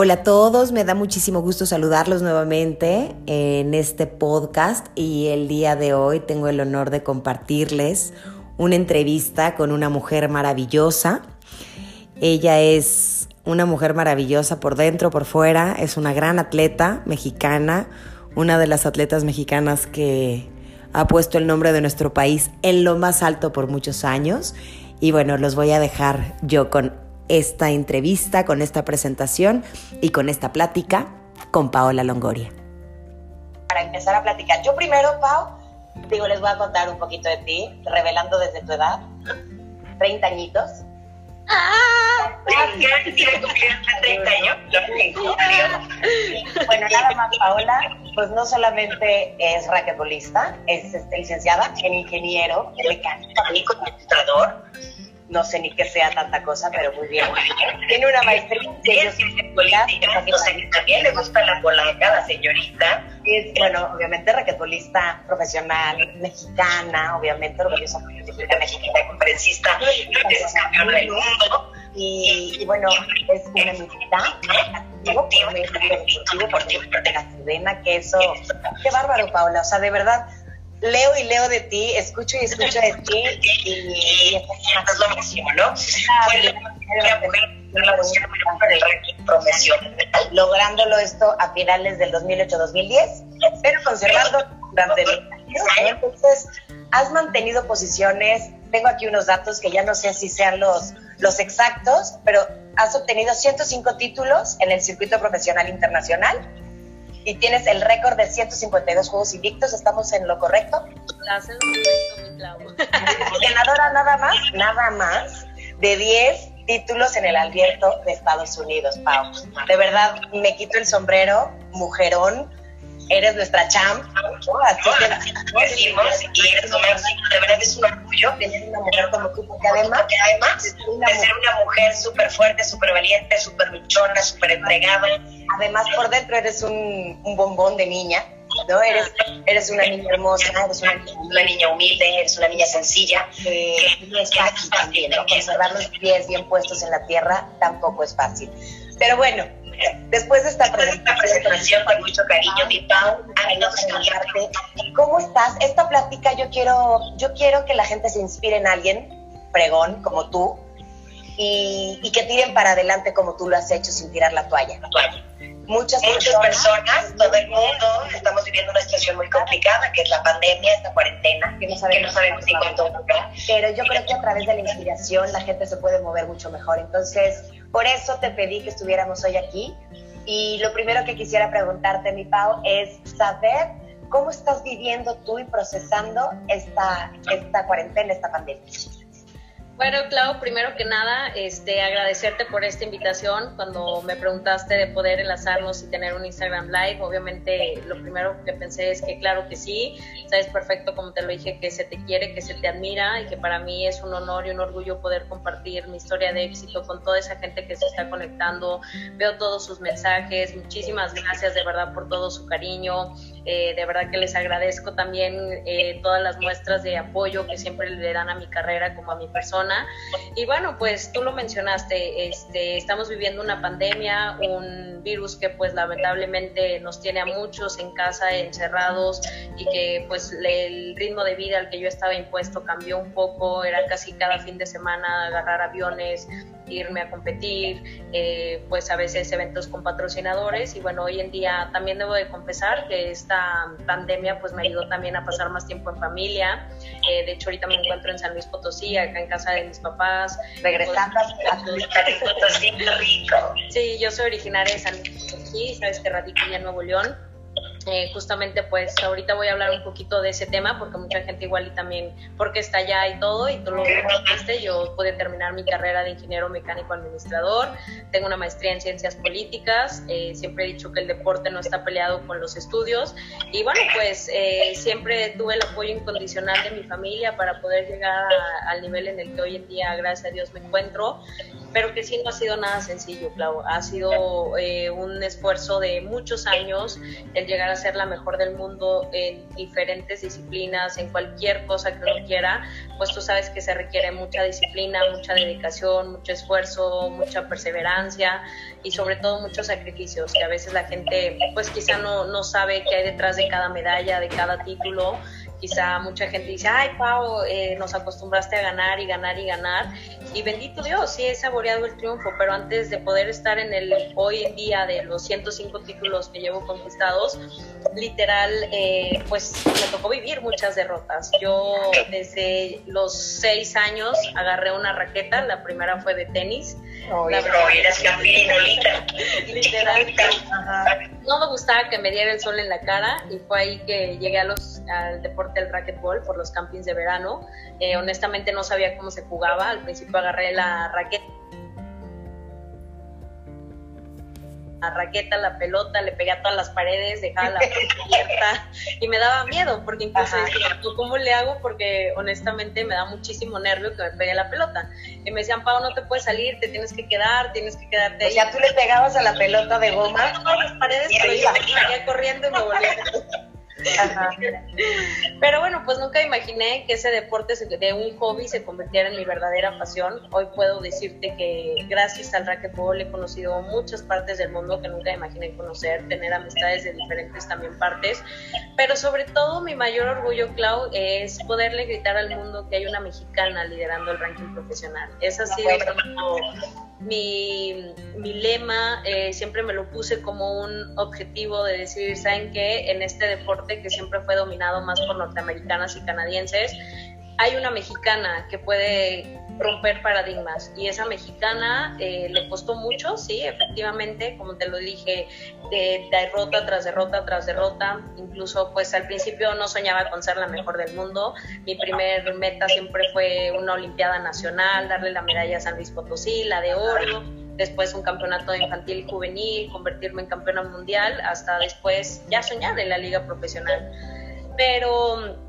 Hola a todos, me da muchísimo gusto saludarlos nuevamente en este podcast y el día de hoy tengo el honor de compartirles una entrevista con una mujer maravillosa. Ella es una mujer maravillosa por dentro, por fuera, es una gran atleta mexicana, una de las atletas mexicanas que ha puesto el nombre de nuestro país en lo más alto por muchos años. Y bueno, los voy a dejar yo con esta entrevista, con esta presentación y con esta plática con Paola Longoria. Para empezar a platicar, yo primero, Pau, digo, les voy a contar un poquito de ti, revelando desde tu edad, 30 añitos. ¡Ah! Bueno, nada más, Paola, pues no solamente es raquetbolista, es este, licenciada en ingeniero, mecánico, administrador, no sé ni qué sea tanta cosa, pero muy bien. Tiene una maestría en que también le gusta la polaca, señorita. Es, bueno, obviamente raquetbolista profesional, mexicana, obviamente orgullosa mexicana, conferencista, es campeona del mundo. Y, bueno, es una militar activo por, de la Sedena, que eso, qué bárbaro, Paula, o sea, de verdad, leo y leo de ti, escucho y escucho de ti y, y, es lo máximo, ¿no? Fue la ranking profesional. Lográndolo esto a finales del 2008-2010, pero conservando durante el año. Entonces, has mantenido posiciones, tengo aquí unos datos que ya no sé si sean los, los exactos, pero has obtenido 105 títulos en el circuito profesional internacional y tienes el récord de 152 juegos invictos. ¿Estamos en lo correcto? Ganadora nada más, nada más de 10 títulos en el abierto de Estados Unidos, Pau. De verdad, me quito el sombrero, mujerón, eres nuestra champ, así que decimos, y eres de verdad es un orgullo tener una mujer como tú, porque además, además de ser una mujer súper fuerte, súper valiente, súper luchona, súper entregada, además por dentro eres un, un bombón de niña, ¿no? Eres, eres una niña hermosa, eres una, una niña humilde, eres una niña sencilla. Que no es fácil también, ¿no? Conservar los pies bien puestos en la tierra tampoco es fácil. Pero bueno, después de esta presentación, con mucho cariño, mi Pau, ¿cómo estás? Esta plática yo quiero, yo quiero que la gente se inspire en alguien, pregón, como tú, y, y que tiren para adelante como tú lo has hecho sin tirar la toalla. La toalla muchas, muchas personas, todo el mundo, estamos viviendo una situación muy complicada, que es la pandemia, esta cuarentena, que no sabemos, ni cuánto Pero yo creo que a través de la inspiración la gente se puede mover mucho mejor. Entonces, por eso te pedí que estuviéramos hoy aquí. Y lo primero que quisiera preguntarte, mi Pau, es saber cómo estás viviendo tú y procesando esta, esta cuarentena, esta pandemia. Bueno, Clau, primero que nada, este, agradecerte por esta invitación. Cuando me preguntaste de poder enlazarnos y tener un Instagram Live, obviamente lo primero que pensé es que claro que sí, sabes perfecto como te lo dije, que se te quiere, que se te admira y que para mí es un honor y un orgullo poder compartir mi historia de éxito con toda esa gente que se está conectando. Veo todos sus mensajes, muchísimas gracias de verdad por todo su cariño. Eh, de verdad que les agradezco también eh, todas las muestras de apoyo que siempre le dan a mi carrera como a mi persona. Y bueno, pues tú lo mencionaste, este, estamos viviendo una pandemia, un virus que pues lamentablemente nos tiene a muchos en casa encerrados y que pues el ritmo de vida al que yo estaba impuesto cambió un poco, era casi cada fin de semana agarrar aviones, irme a competir, eh, pues a veces eventos con patrocinadores y bueno, hoy en día también debo de confesar que esta pandemia pues me ayudó también a pasar más tiempo en familia, eh, de hecho ahorita me encuentro en San Luis Potosí, acá en casa de mis papás. Regresando a San Luis Potosí, rico. Sí, yo soy originaria de San Luis Potosí, sabes que radico ya en Nuevo León eh, justamente pues ahorita voy a hablar un poquito de ese tema porque mucha gente igual y también porque está allá y todo y tú lo viste, yo pude terminar mi carrera de ingeniero mecánico administrador, tengo una maestría en ciencias políticas, eh, siempre he dicho que el deporte no está peleado con los estudios y bueno pues eh, siempre tuve el apoyo incondicional de mi familia para poder llegar al nivel en el que hoy en día gracias a Dios me encuentro pero que sí no ha sido nada sencillo, Clau. Ha sido eh, un esfuerzo de muchos años el llegar a ser la mejor del mundo en diferentes disciplinas, en cualquier cosa que uno quiera, pues tú sabes que se requiere mucha disciplina, mucha dedicación, mucho esfuerzo, mucha perseverancia y sobre todo muchos sacrificios que a veces la gente pues quizá no, no sabe qué hay detrás de cada medalla, de cada título quizá mucha gente dice, ay, Pau, eh, nos acostumbraste a ganar y ganar y ganar. Y bendito Dios, sí he saboreado el triunfo, pero antes de poder estar en el hoy día de los 105 títulos que llevo conquistados, literal, eh, pues me tocó vivir muchas derrotas. Yo desde los seis años agarré una raqueta, la primera fue de tenis. La verdad, eras literal. No me gustaba que me diera el sol en la cara y fue ahí que llegué a los, al deporte del racquetball por los campings de verano. Eh, honestamente no sabía cómo se jugaba, al principio agarré la raqueta la raqueta, la pelota, le pegué a todas las paredes, dejaba la puerta abierta y me daba miedo porque incluso decía, ¿tú cómo le hago? Porque honestamente me da muchísimo nervio que me pegue la pelota. Y me decían, Pau, no te puedes salir, te tienes que quedar, tienes que quedarte ahí. O sea, tú le pegabas a la pelota de goma. Las paredes, pero yo seguía corriendo y me volvía Pero bueno, pues nunca imaginé que ese deporte de un hobby se convirtiera en mi verdadera pasión. Hoy puedo decirte que gracias al racquetball he conocido muchas partes del mundo que nunca imaginé conocer, tener amistades de diferentes también partes. Pero sobre todo mi mayor orgullo, Clau, es poderle gritar al mundo que hay una mexicana liderando el ranking profesional. Es así mi, mi lema eh, siempre me lo puse como un objetivo de decir, ¿saben qué? En este deporte que siempre fue dominado más por norteamericanas y canadienses, hay una mexicana que puede romper paradigmas. Y esa mexicana eh, le costó mucho, sí, efectivamente, como te lo dije, de, derrota tras derrota tras derrota, incluso pues al principio no soñaba con ser la mejor del mundo, mi primer meta siempre fue una Olimpiada Nacional, darle la medalla a San Luis Potosí, la de oro, después un campeonato infantil y juvenil, convertirme en campeona mundial, hasta después ya soñar en la liga profesional. Pero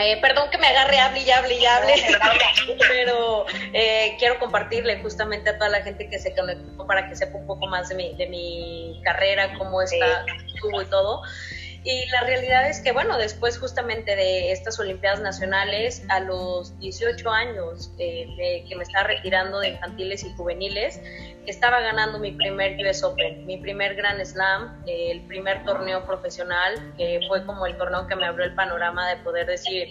eh, perdón que me agarre, hable y hable y hable, pero eh, quiero compartirle justamente a toda la gente que se conectó para que sepa un poco más de mi, de mi carrera, cómo está, estuvo y todo. Y la realidad es que, bueno, después justamente de estas Olimpiadas Nacionales, a los 18 años eh, de que me estaba retirando de infantiles y juveniles, estaba ganando mi primer US Open, mi primer Grand Slam, eh, el primer torneo profesional, que fue como el torneo que me abrió el panorama de poder decir,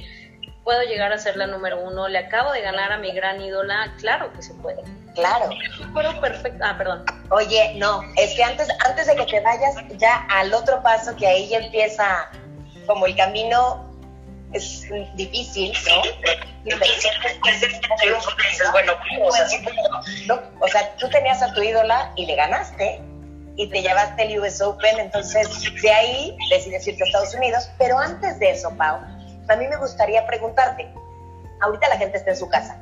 puedo llegar a ser la número uno, le acabo de ganar a mi gran ídola, claro que se puede. Claro. Fueron perfecto. Ah, perdón. Oye, no, es que antes, antes de que te vayas ya al otro paso, que ahí ya empieza como el camino es difícil, ¿no? bueno, o sea, tú tenías a tu ídola y le ganaste y te llevaste el US Open, entonces de ahí decides irte a Estados Unidos, pero antes de eso, Pau, a mí me gustaría preguntarte, ahorita la gente está en su casa,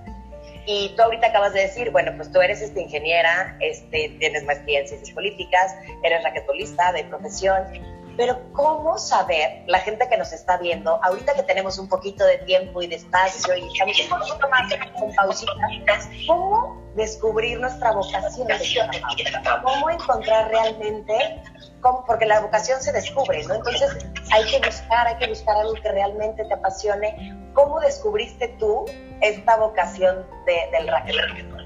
y tú ahorita acabas de decir, bueno, pues tú eres este, ingeniera, este, tienes maestría en ciencias políticas, eres raquetbolista de profesión, pero ¿cómo saber, la gente que nos está viendo, ahorita que tenemos un poquito de tiempo y de espacio y estamos un poquito más con pausitas, ¿cómo descubrir nuestra vocación? ¿Cómo encontrar realmente porque la vocación se descubre, ¿no? Entonces hay que buscar, hay que buscar algo que realmente te apasione. ¿Cómo descubriste tú esta vocación del racquetball?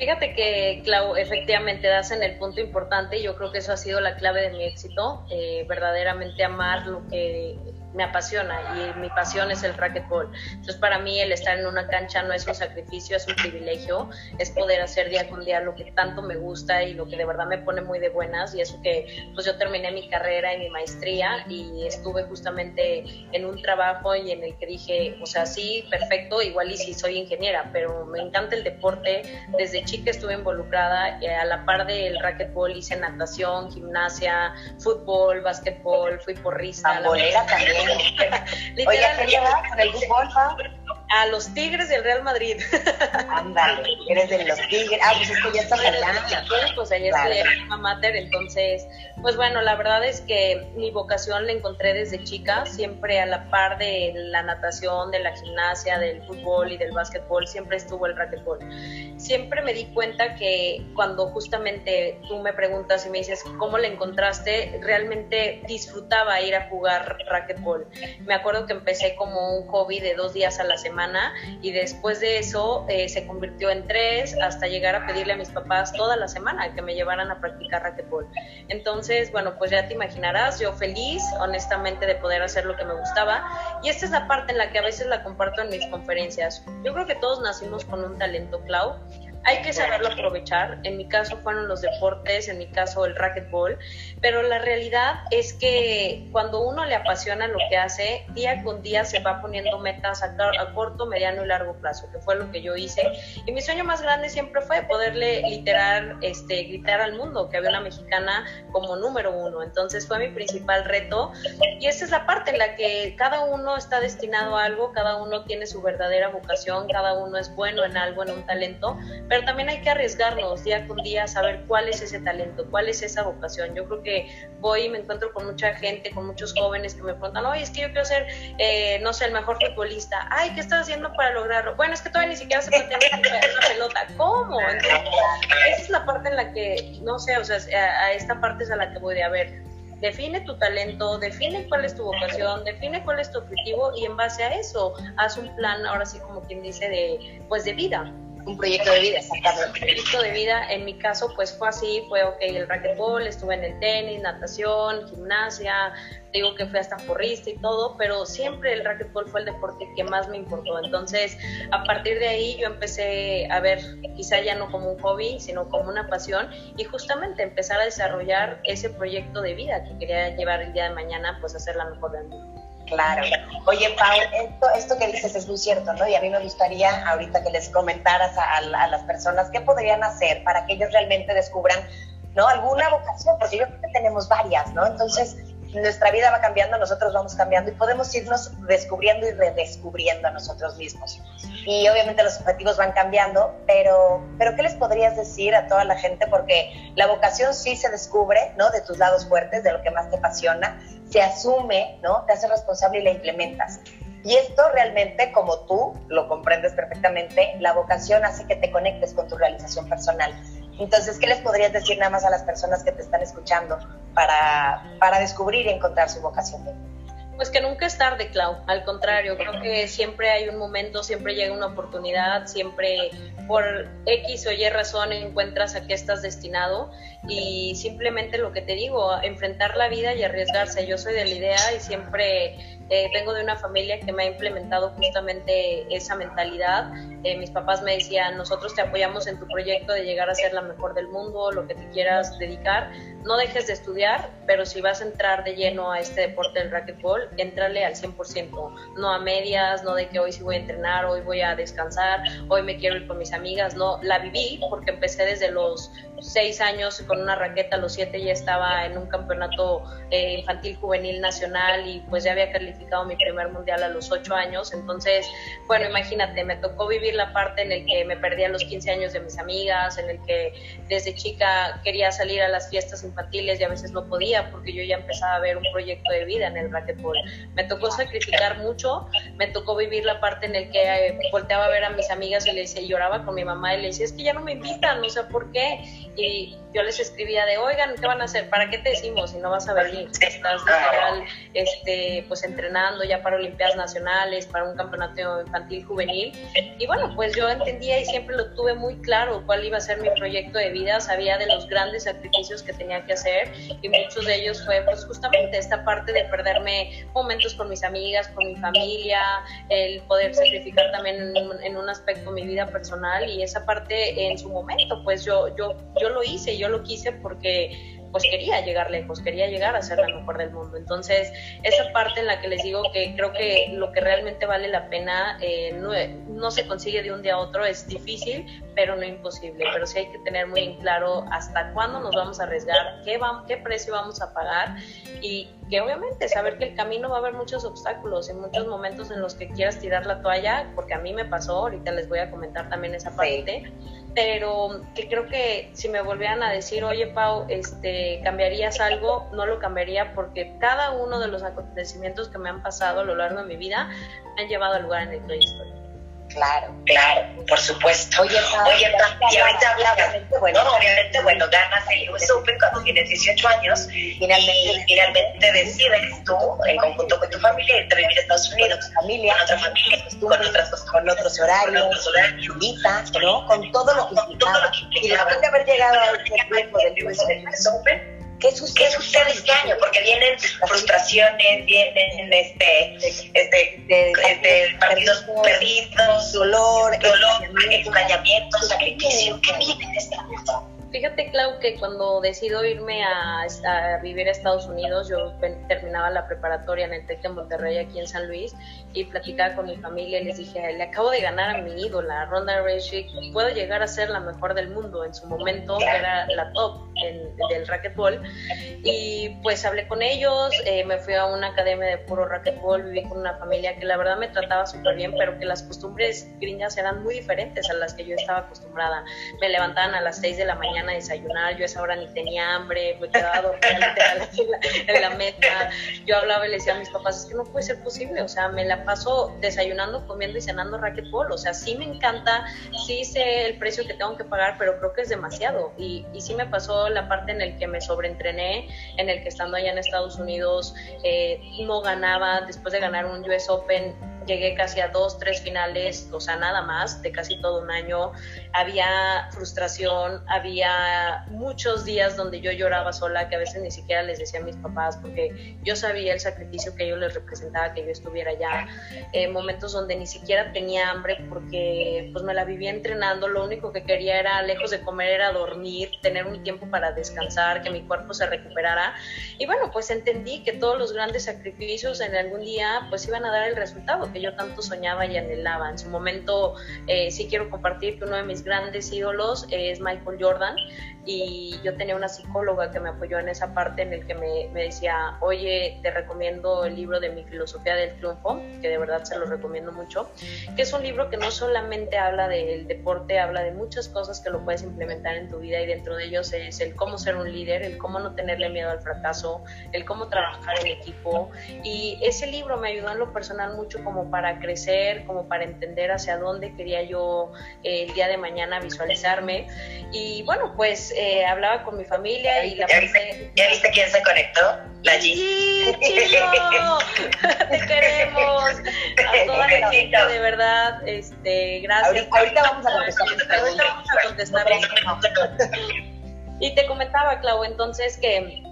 Fíjate que, Clau, efectivamente das en el punto importante yo creo que eso ha sido la clave de mi éxito, eh, verdaderamente amar lo que me apasiona y mi pasión es el racquetball. Entonces para mí el estar en una cancha no es un sacrificio, es un privilegio, es poder hacer día con día lo que tanto me gusta y lo que de verdad me pone muy de buenas y eso que pues yo terminé mi carrera y mi maestría y estuve justamente en un trabajo y en el que dije, o sea, sí, perfecto, igual y si soy ingeniera, pero me encanta el deporte, desde chica estuve involucrada eh, a la par del racquetball hice natación, gimnasia, fútbol, básquetbol, fui porrista. Tambolera también. Oye, ¿qué llevas con el fútbol, A los Tigres del Real Madrid. Ándale, eres de los Tigres. Ah, pues es que ya estás allá. Pues allá estoy en mi mater, entonces, pues bueno, la verdad es que mi vocación la encontré desde chica, siempre a la par de la natación, de la gimnasia, del fútbol y del básquetbol, siempre estuvo el racquetball. Siempre me di cuenta que cuando justamente tú me preguntas y me dices cómo la encontraste, realmente disfrutaba ir a jugar racquetball. Me acuerdo que empecé como un hobby de dos días a la semana y después de eso eh, se convirtió en tres hasta llegar a pedirle a mis papás toda la semana que me llevaran a practicar racquetball. Entonces, bueno, pues ya te imaginarás, yo feliz honestamente de poder hacer lo que me gustaba y esta es la parte en la que a veces la comparto en mis conferencias. Yo creo que todos nacimos con un talento, Clau hay que saberlo aprovechar. En mi caso fueron los deportes, en mi caso el racquetball, pero la realidad es que cuando uno le apasiona lo que hace, día con día se va poniendo metas a, corto, mediano y largo plazo, que fue lo que yo hice. Y mi sueño más grande siempre fue poderle literal este, gritar al mundo que había una mexicana como número uno. Entonces fue mi principal reto. Y esa es la parte en la que cada uno está destinado a algo, cada uno tiene su verdadera vocación, cada uno es bueno en algo, en un talento pero también hay que arriesgarnos día con día a saber cuál es ese talento, cuál es esa vocación. Yo creo que voy y me encuentro con mucha gente, con muchos jóvenes que me preguntan, oye, es que yo quiero ser, eh, no sé, el mejor futbolista. Ay, ¿qué estás haciendo para lograrlo? Bueno, es que todavía ni siquiera se puede una pelota. ¿Cómo? Entonces, esa es la parte en la que, no sé, o sea, a esta parte es a la que voy de, a ver, define tu talento, define cuál es tu vocación, define cuál es tu objetivo y en base a eso haz un plan, ahora sí como quien dice, de pues de vida un proyecto de vida, exactamente. Un proyecto de vida, en mi caso, pues fue así, fue, ok, el racquetball, estuve en el tenis, natación, gimnasia, digo que fui hasta porrista y todo, pero siempre el racquetball fue el deporte que más me importó. Entonces, a partir de ahí yo empecé a ver, quizá ya no como un hobby, sino como una pasión y justamente empezar a desarrollar ese proyecto de vida que quería llevar el día de mañana, pues a ser la mejor del mundo. Claro. Oye, Pau, esto, esto que dices es muy cierto, ¿no? Y a mí me gustaría ahorita que les comentaras a, las personas qué podrían hacer para que ellos realmente descubran, ¿no? Alguna vocación, porque yo creo que tenemos varias, ¿no? Entonces, nuestra vida va cambiando, nosotros vamos cambiando y podemos irnos descubriendo y redescubriendo a nosotros mismos. Y obviamente los objetivos van cambiando, pero, pero ¿qué les podrías decir a toda la gente? Porque la vocación sí se descubre, ¿no? De tus lados fuertes, de lo que más te apasiona, se asume, ¿no? Te hace responsable y la implementas. Y esto realmente, como tú lo comprendes perfectamente, la vocación hace que te conectes con tu realización personal. Entonces, ¿qué les podrías decir nada más a las personas que te están escuchando para, para descubrir y encontrar su vocación? Pues que nunca es tarde, Clau. Al contrario, creo que siempre hay un momento, siempre llega una oportunidad, siempre por X o Y razón encuentras a qué estás destinado y simplemente lo que te digo, enfrentar la vida y arriesgarse. Yo soy de la idea y siempre eh, vengo de una familia que me ha implementado justamente esa mentalidad. Eh, mis papás me decían, nosotros te apoyamos en tu proyecto de llegar a ser la mejor del mundo, lo que te quieras dedicar. No dejes de estudiar, pero si vas a entrar de lleno a este deporte del racquetball, entrale al 100%, no a medias, no de que hoy sí voy a entrenar, hoy voy a descansar, hoy me quiero ir con mis amigas, no, la viví porque empecé desde los seis años con una raqueta, a los siete ya estaba en un campeonato eh, infantil juvenil nacional y pues ya había calificado mi primer mundial a los ocho años. Entonces, bueno, imagínate, me tocó vivir la parte en el que me perdía los 15 años de mis amigas, en el que desde chica quería salir a las fiestas infantiles y a veces no podía porque yo ya empezaba a ver un proyecto de vida en el racquetball. Me tocó sacrificar mucho, me tocó vivir la parte en el que eh, volteaba a ver a mis amigas y le decía, lloraba con mi mamá y le decía, es que ya no me invitan, no sé por qué y yo les escribía de, oigan, ¿qué van a hacer? ¿Para qué te decimos si no vas a venir? Estás literal, este, pues entrenando ya para Olimpiadas Nacionales, para un campeonato infantil juvenil. Y bueno, pues yo entendía y siempre lo tuve muy claro cuál iba a ser mi proyecto de vida, sabía de los grandes sacrificios que tenía que hacer y muchos de ellos fue pues justamente esta parte de perderme momentos con mis amigas, con mi familia, el poder sacrificar también en, en un aspecto mi vida personal y esa parte en su momento, pues yo, yo yo lo hice, yo lo quise porque pues quería llegar lejos, quería llegar a ser la mejor del mundo. Entonces, esa parte en la que les digo que creo que lo que realmente vale la pena eh, no, se consigue de un día a otro, es difícil, pero no imposible. Pero sí hay que tener muy en claro hasta cuándo nos vamos a arriesgar, qué, qué precio vamos a pagar y que obviamente saber que el camino va a haber muchos obstáculos y muchos momentos en los que quieras tirar la toalla, porque a mí me pasó, ahorita les voy a comentar también esa parte, pero que creo que si me volvieran a decir, oye Pau, este, ¿cambiarías algo? No lo cambiaría porque cada uno de los acontecimientos que me han pasado a lo largo de mi vida me han llevado al lugar en el que. Claro. Claro, por supuesto. Oye, Oye y ahorita hablaba, bueno, no, obviamente, bueno, ganas el US Open cuando tienes 18 años Finalmente. y finalmente decides tú, en conjunto con tu familia, irte a vivir a Estados Unidos, familia, con otra familia, con otras costumbres, con otros horarios, con otros horarios, ¿no? Con todo lo que con implicaba. Y después de haber llegado a este del US Open, ¿qué ¿Qué sucede? sucede este año? Porque vienen frustraciones, vienen este, este, este, partidos perdidos, Dolor, dolor, extrañamiento. extrañamiento, sacrificio. ¿Qué viene en este año? Fíjate, Clau, que cuando decido irme a, a vivir a Estados Unidos, yo terminaba la preparatoria en el TEC de Monterrey, aquí en San Luis, y platicaba con mi familia y les dije, le acabo de ganar a mi ídola, Ronda Rousey, puedo llegar a ser la mejor del mundo. En su momento era la top en- del racquetball. Y pues hablé con ellos, eh, me fui a una academia de puro racquetball, viví con una familia que la verdad me trataba súper bien, pero que las costumbres gringas eran muy diferentes a las que yo estaba acostumbrada. Me levantaban a las 6 de la mañana a desayunar, yo a esa hora ni tenía hambre, me quedaba dormida en la, en la mesa. Yo hablaba y le decía a mis papás, es que no puede ser posible, o sea, me la paso desayunando, comiendo y cenando racquetball, o sea, sí me encanta, sí sé el precio que tengo que pagar, pero creo que es demasiado. Y, y sí me pasó la parte en el que me sobreentrené, en el que estando allá en Estados Unidos eh, no ganaba, después de ganar un US Open llegué casi a dos, tres finales, o sea, nada más, de casi todo un año. Había frustración, había muchos días donde yo lloraba sola, que a veces ni siquiera les decía a mis papás, porque yo sabía el sacrificio que yo les representaba, que yo estuviera allá. Eh, momentos donde ni siquiera tenía hambre porque pues me la vivía entrenando, lo único que quería era, lejos de comer, era dormir, tener un tiempo para descansar, que mi cuerpo se recuperara. Y bueno, pues entendí que todos los grandes sacrificios en algún día pues iban a dar el resultado que yo tanto soñaba y anhelaba. En su momento eh, sí quiero compartir que uno de mis grandes ídolos es Michael Jordan y yo tenía una psicóloga que me apoyó en esa parte en el que me, me decía, oye, te recomiendo el libro de mi filosofía del triunfo, que de verdad se lo recomiendo mucho, que es un libro que no solamente habla del deporte, habla de muchas cosas que lo puedes implementar en tu vida y dentro de ellos es el cómo ser un líder, el cómo no tenerle miedo al fracaso, el cómo trabajar en equipo. Y ese libro me ayudó en lo personal mucho como para crecer, como para entender hacia dónde quería yo eh, el día de mañana visualizarme. Y bueno, pues eh, hablaba con mi familia y la ¿Ya viste, ¿Ya viste quién se conectó? La G. Sí, Chilo, te queremos. A toda la gente, de verdad, este, gracias. Ahorita vamos a contestar. Ahorita vamos a contestar. Y te comentaba, Clau, entonces que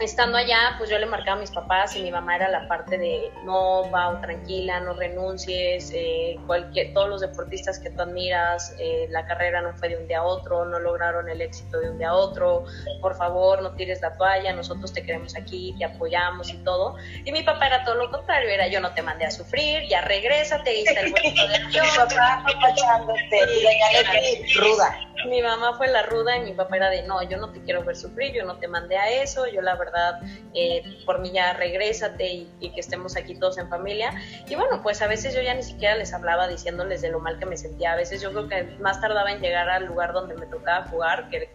estando allá, pues yo le marcaba a mis papás y mi mamá era la parte de no, va tranquila, no renuncies, eh, cualquier, todos los deportistas que tú admiras, eh, la carrera no fue de un día a otro, no lograron el éxito de un día a otro, por favor no tires la toalla, nosotros te queremos aquí, te apoyamos y todo. Y mi papá era todo lo contrario, era yo no te mandé a sufrir, ya regrésate, ahí está el bonito del Mi papá apapachándote, y mi mamá fue la ruda y mi papá era de no, yo no te quiero ver sufrir, yo no te mandé a eso, yo la verdad, eh, por mí ya regrésate y, y, que estemos aquí todos en familia. Y bueno, pues a veces yo ya ni siquiera les hablaba diciéndoles de lo mal que me sentía, a veces yo creo que más tardaba en llegar al lugar donde me tocaba jugar que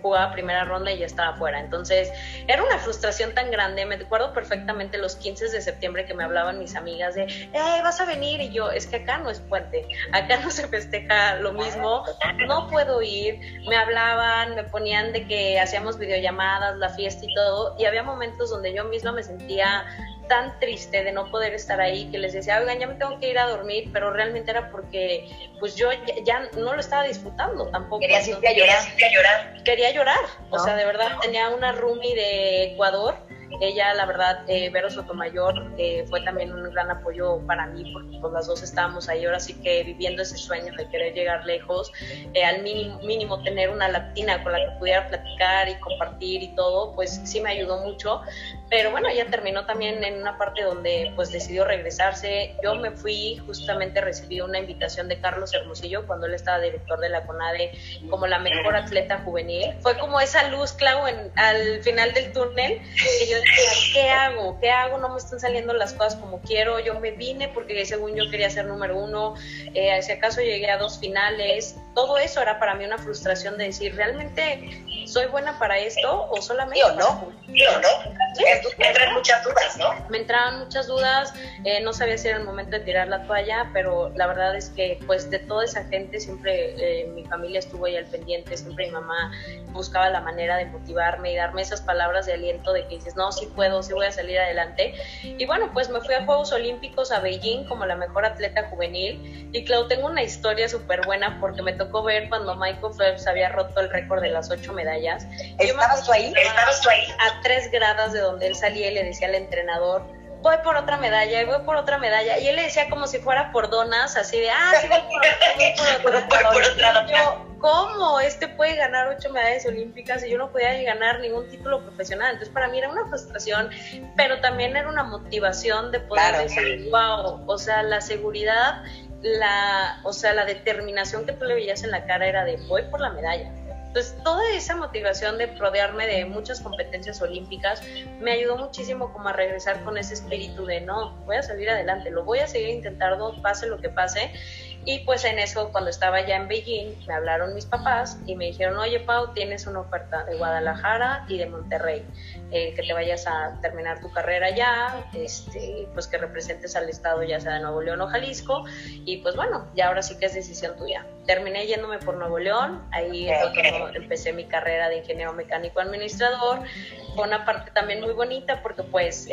jugaba primera ronda y ya estaba fuera. Entonces, era una frustración tan grande. Me acuerdo perfectamente los 15 de septiembre que me hablaban mis amigas de, eh, vas a venir. Y yo, es que acá no es puente, acá no se festeja lo mismo, no puedo ir. Me hablaban, me ponían de que hacíamos videollamadas, la fiesta y todo. Y había momentos donde yo misma me sentía tan triste de no poder estar ahí que les decía, oigan, ya me tengo que ir a dormir, pero realmente era porque pues yo ya, ya no lo estaba disfrutando tampoco. Querías irte a llorar. Quería llorar. Quería llorar, ¿No? o sea, de verdad tenía una roomie de Ecuador, ella la verdad, eh, Vero Sotomayor, eh, fue también un gran apoyo para mí porque pues las dos estábamos ahí, ahora sí que viviendo ese sueño de querer llegar lejos, eh, al mínimo, mínimo tener una latina con la que pudiera platicar y compartir y todo, pues sí me ayudó mucho, pero bueno, ella terminó también en una parte donde pues decidió regresarse. Yo me fui, justamente recibí una invitación de Carlos Hermosillo cuando él estaba director de la CONADE como la mejor atleta juvenil. Fue como esa luz, Clau, en, al final del túnel, que yo decía, ¿qué hago? ¿Qué hago? No me están saliendo las cosas como quiero. Yo me vine porque según yo quería ser número uno. Eh, si acaso llegué a dos finales. Todo eso era para mí una frustración de decir, ¿realmente soy buena para esto o solamente... o no, o no. Me entraron muchas dudas, ¿no? Me entraban muchas dudas, eh, no sabía si era el momento de tirar la toalla, pero la verdad es que pues de toda esa gente siempre eh, mi familia estuvo ahí al pendiente, siempre mi mamá buscaba la manera de motivarme y darme esas palabras de aliento de que dices, no, sí puedo, sí voy a salir adelante. Y bueno, pues me fui a Juegos Olímpicos a Beijing como la mejor atleta juvenil y claro, tengo una historia súper buena porque me tocó ver cuando Michael Phelps había roto el récord de las ocho medallas. ¿Estabas tú ahí? ¿Estabas tú ahí? A tres gradas de donde él salía y le decía al entrenador, voy por otra medalla y voy por otra medalla. Y él le decía como si fuera por donas, así de, ah, sí, voy por, otra, por, otra. Yo, ¿cómo? Este puede ganar ocho medallas olímpicas y yo no podía ganar ningún título profesional. Entonces, para mí era una frustración, pero también era una motivación de poder decir, wow, o sea, la seguridad, la, o sea, la determinación que tú le veías en la cara era de, voy por la medalla entonces, toda esa motivación de rodearme de muchas competencias olímpicas me ayudó muchísimo como a regresar con ese espíritu de no, voy a salir adelante, lo voy a seguir intentando, pase lo que pase. Y pues en eso, cuando estaba ya en Beijing, me hablaron mis papás y me dijeron, oye Pau, tienes una oferta de Guadalajara y de Monterrey, eh, que te vayas a terminar tu carrera ya, este, pues que representes al estado ya sea de Nuevo León o Jalisco. Y pues bueno, ya ahora sí que es decisión tuya. Terminé yéndome por Nuevo León, ahí empecé mi carrera de ingeniero mecánico administrador. Fue una parte también muy bonita porque pues,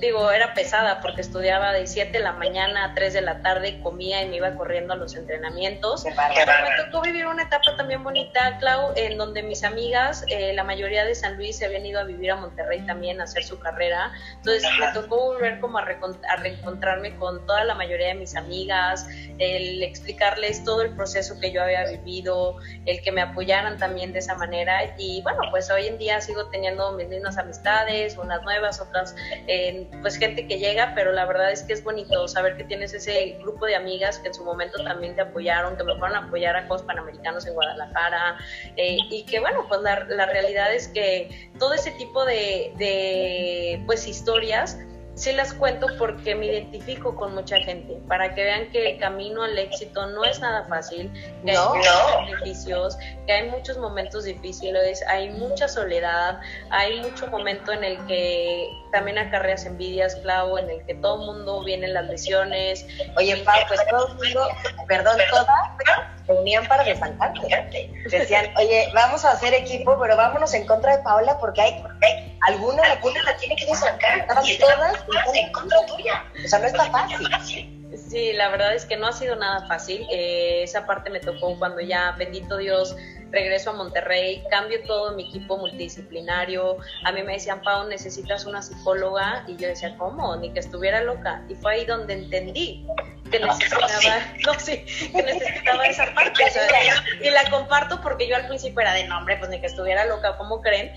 digo, era pesada porque estudiaba de 7 de la mañana a 3 de la tarde, comía y me iba corriendo a los entrenamientos. Pero me tocó vivir una etapa también bonita, Clau, en donde mis amigas, eh, la mayoría de San Luis se habían ido a vivir a Monterrey también a hacer su carrera. Entonces me tocó volver como a, a reencontrarme con toda la mayoría de mis amigas, el explicarles todo el proceso que yo había vivido, el que me apoyaran también de esa manera. Y bueno, pues hoy en día sigo teniendo mis mismas amistades, unas nuevas, otras, eh, pues gente que llega, pero la verdad es que es bonito saber que tienes ese grupo de amigas que en su momento también te apoyaron, que me fueron a apoyar a Juegos Panamericanos en Guadalajara. Eh, y que bueno, pues la, la, realidad es que todo ese tipo de, de pues historias sí las cuento porque me identifico con mucha gente, para que vean que el camino al éxito no es nada fácil, que hay muchos beneficios, que hay muchos momentos difíciles, hay mucha soledad, hay mucho momento en el que también acarreas envidias, Clau, en el que todo el mundo viene las lesiones. Oye, Pau, pues todo el mundo, perdón, todas se unían para desancarte. Decían, oye, vamos a hacer equipo, pero vámonos en contra de Paola porque hay, alguna culpa la tiene que desancar. Estaban todas en contra tuya. O sea, no está fácil. Sí, la verdad es que no ha sido nada fácil. Eh, esa parte me tocó cuando ya, bendito Dios, regreso a Monterrey, cambio todo mi equipo multidisciplinario. A mí me decían, Pau, necesitas una psicóloga. Y yo decía, ¿cómo? Ni que estuviera loca. Y fue ahí donde entendí que necesitaba, no, sí, que necesitaba esa parte. y la comparto porque yo al principio era de nombre, pues ni que estuviera loca, ¿cómo creen?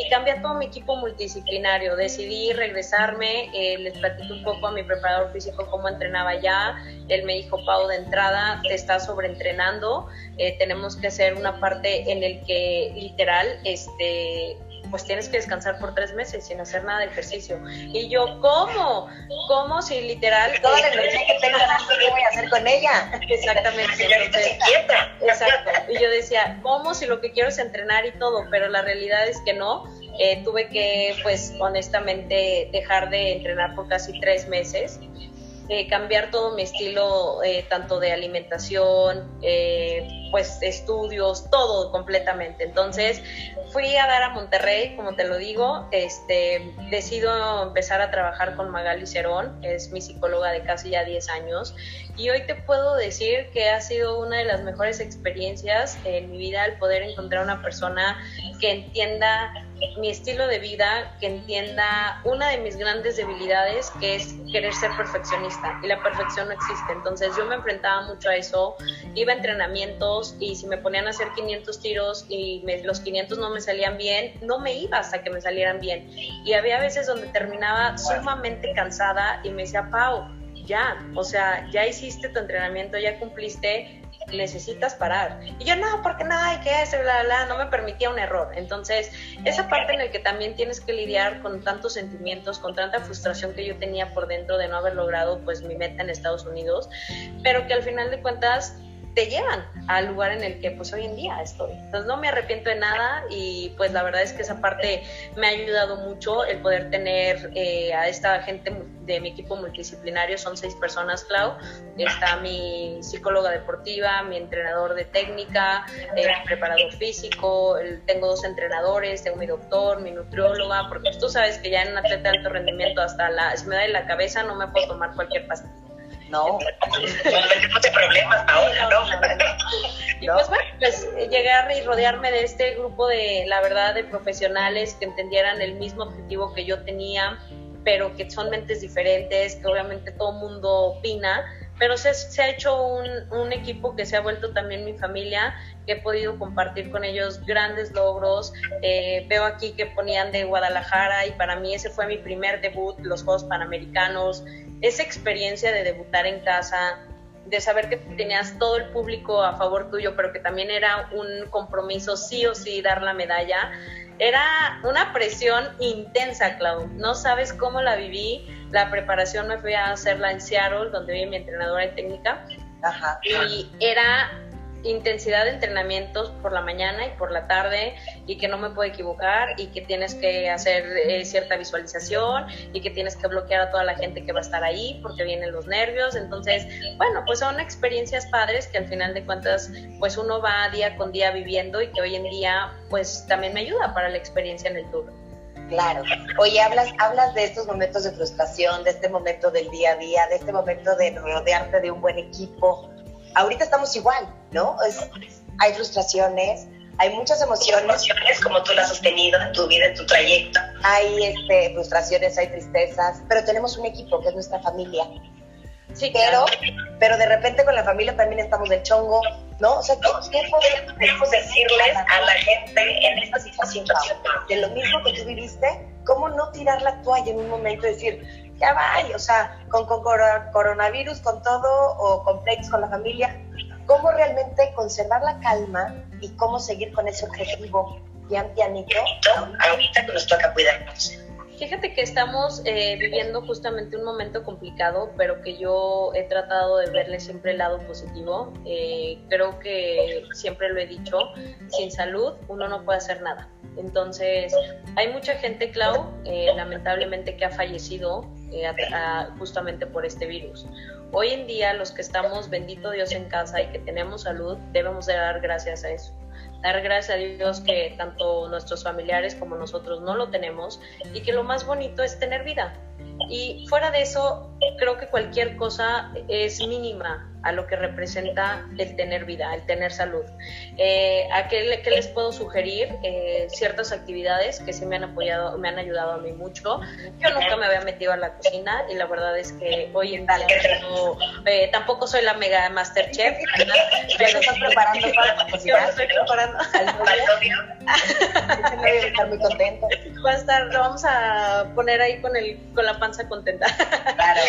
Y cambié todo mi equipo multidisciplinario. Decidí regresarme, eh, les platiqué un poco a mi preparador físico cómo entrenaba ya. Él me dijo, Pau, de entrada te estás sobreentrenando, eh, tenemos que hacer una parte en el que literal, este pues tienes que descansar por tres meses sin hacer nada de ejercicio. Y yo, ¿cómo? ¿Cómo si literal... Toda la energía que tengo, ¿qué voy a hacer con ella? Exactamente. exacto. Y yo decía, ¿cómo si lo que quiero es entrenar y todo? Pero la realidad es que no. Eh, tuve que, pues, honestamente, dejar de entrenar por casi tres meses. Eh, cambiar todo mi estilo, eh, tanto de alimentación, pues estudios, todo completamente. Entonces fui a dar a Monterrey, como te lo digo, este, decido empezar a trabajar con Magali Cerón, es mi psicóloga de casi ya 10 años, y hoy te puedo decir que ha sido una de las mejores experiencias en mi vida el poder encontrar una persona que entienda mi estilo de vida, que entienda una de mis grandes debilidades, que es querer ser perfeccionista. Y la perfección no existe. Entonces yo me enfrentaba mucho a eso. Iba a entrenamientos y si me ponían a hacer 500 tiros y los 500 no me salían bien, no me iba hasta que me salieran bien. Y había veces donde terminaba sumamente cansada y me decía, Pau, ya, o sea, ya hiciste tu entrenamiento, ya cumpliste, necesitas parar. Y yo, no, porque nada, y que eso, bla, bla, no me permitía un error. Entonces, esa parte en la que también tienes que lidiar con tantos sentimientos, con tanta frustración que yo tenía por dentro de no haber logrado, pues, mi meta en Estados Unidos, pero que al final de cuentas te llevan al lugar en el que pues hoy en día estoy. Entonces no me arrepiento de nada y pues la verdad es que esa parte me ha ayudado mucho el poder tener eh, a esta gente de mi equipo multidisciplinario, son seis personas, Clau, está mi psicóloga deportiva, mi entrenador de técnica, eh, mi preparador físico, tengo dos entrenadores, tengo mi doctor, mi nutrióloga, porque tú sabes que ya en un atleta de alto rendimiento hasta la, si me da en la cabeza no me puedo tomar cualquier pastilla no. no te problemas ahora, ¿no? Y pues bueno, pues llegar y rodearme de este grupo de, la verdad, de profesionales que entendieran el mismo objetivo que yo tenía, pero que son mentes diferentes, que obviamente todo el mundo opina, pero se, ha hecho un, un, equipo que se ha vuelto también mi familia, que he podido compartir con ellos grandes logros. Eh, veo aquí que ponían de Guadalajara y para mí ese fue mi primer debut, los Juegos Panamericanos esa experiencia de debutar en casa, de saber que tenías todo el público a favor tuyo, pero que también era un compromiso sí o sí dar la medalla, era una presión intensa, Clau. No sabes cómo la viví. La preparación me fui a hacerla en Seattle, donde vi mi entrenadora de técnica. Ajá. Y era intensidad de entrenamientos por la mañana y por la tarde y que no me puedo equivocar y que tienes que hacer eh, cierta visualización y que tienes que bloquear a toda la gente que va a estar ahí porque vienen los nervios. Entonces, bueno, pues son experiencias padres que al final de cuentas pues uno va día con día viviendo y que hoy en día pues también me ayuda para la experiencia en el tour. Claro. Oye, hablas, hablas de estos momentos de frustración, de este momento del día a día, de este momento de rodearte de un buen equipo ahorita estamos igual, ¿no? hay frustraciones, hay muchas emociones. Emociones como tú las has tenido en tu vida, en tu trayecto. Hay este, frustraciones, hay tristezas, pero tenemos un equipo que es nuestra familia. Sí, pero, pero de repente con la familia también estamos del chongo, ¿no? O sea, ¿qué, podemos decirles a la gente en esta situación? De lo mismo que tú viviste, ¿cómo no tirar la toalla en un momento y decir, ya va, o sea, con, con, coronavirus, con todo, o con con la familia, cómo realmente conservar la calma y cómo seguir con ese objetivo pian pianito. Ahorita que nos toca cuidarnos. Fíjate que estamos eh, viviendo justamente un momento complicado, pero que yo he tratado de verle siempre el lado positivo. Eh, creo que siempre lo he dicho, sin salud uno no puede hacer nada. Entonces, hay mucha gente, Clau, eh, lamentablemente que ha fallecido justamente por este virus. Hoy en día, los que estamos, bendito Dios, en casa y que tenemos salud, debemos de dar gracias a eso dar gracias a Dios que tanto nuestros familiares como nosotros no lo tenemos y que lo más bonito es tener vida. Y fuera de eso, creo que cualquier cosa es mínima a lo que representa el tener vida, el tener salud. Eh, ¿A qué, les puedo sugerir? Eh, ciertas actividades que sí me han apoyado, me han ayudado a mí mucho. Yo nunca me había metido a la cocina y la verdad es que hoy en día eh, tampoco soy la mega master chef. Pero estás preparando para cocinar. estoy preparando. estar muy contento. Va a estar, lo vamos a poner ahí con el, con la panza contenta. Claro.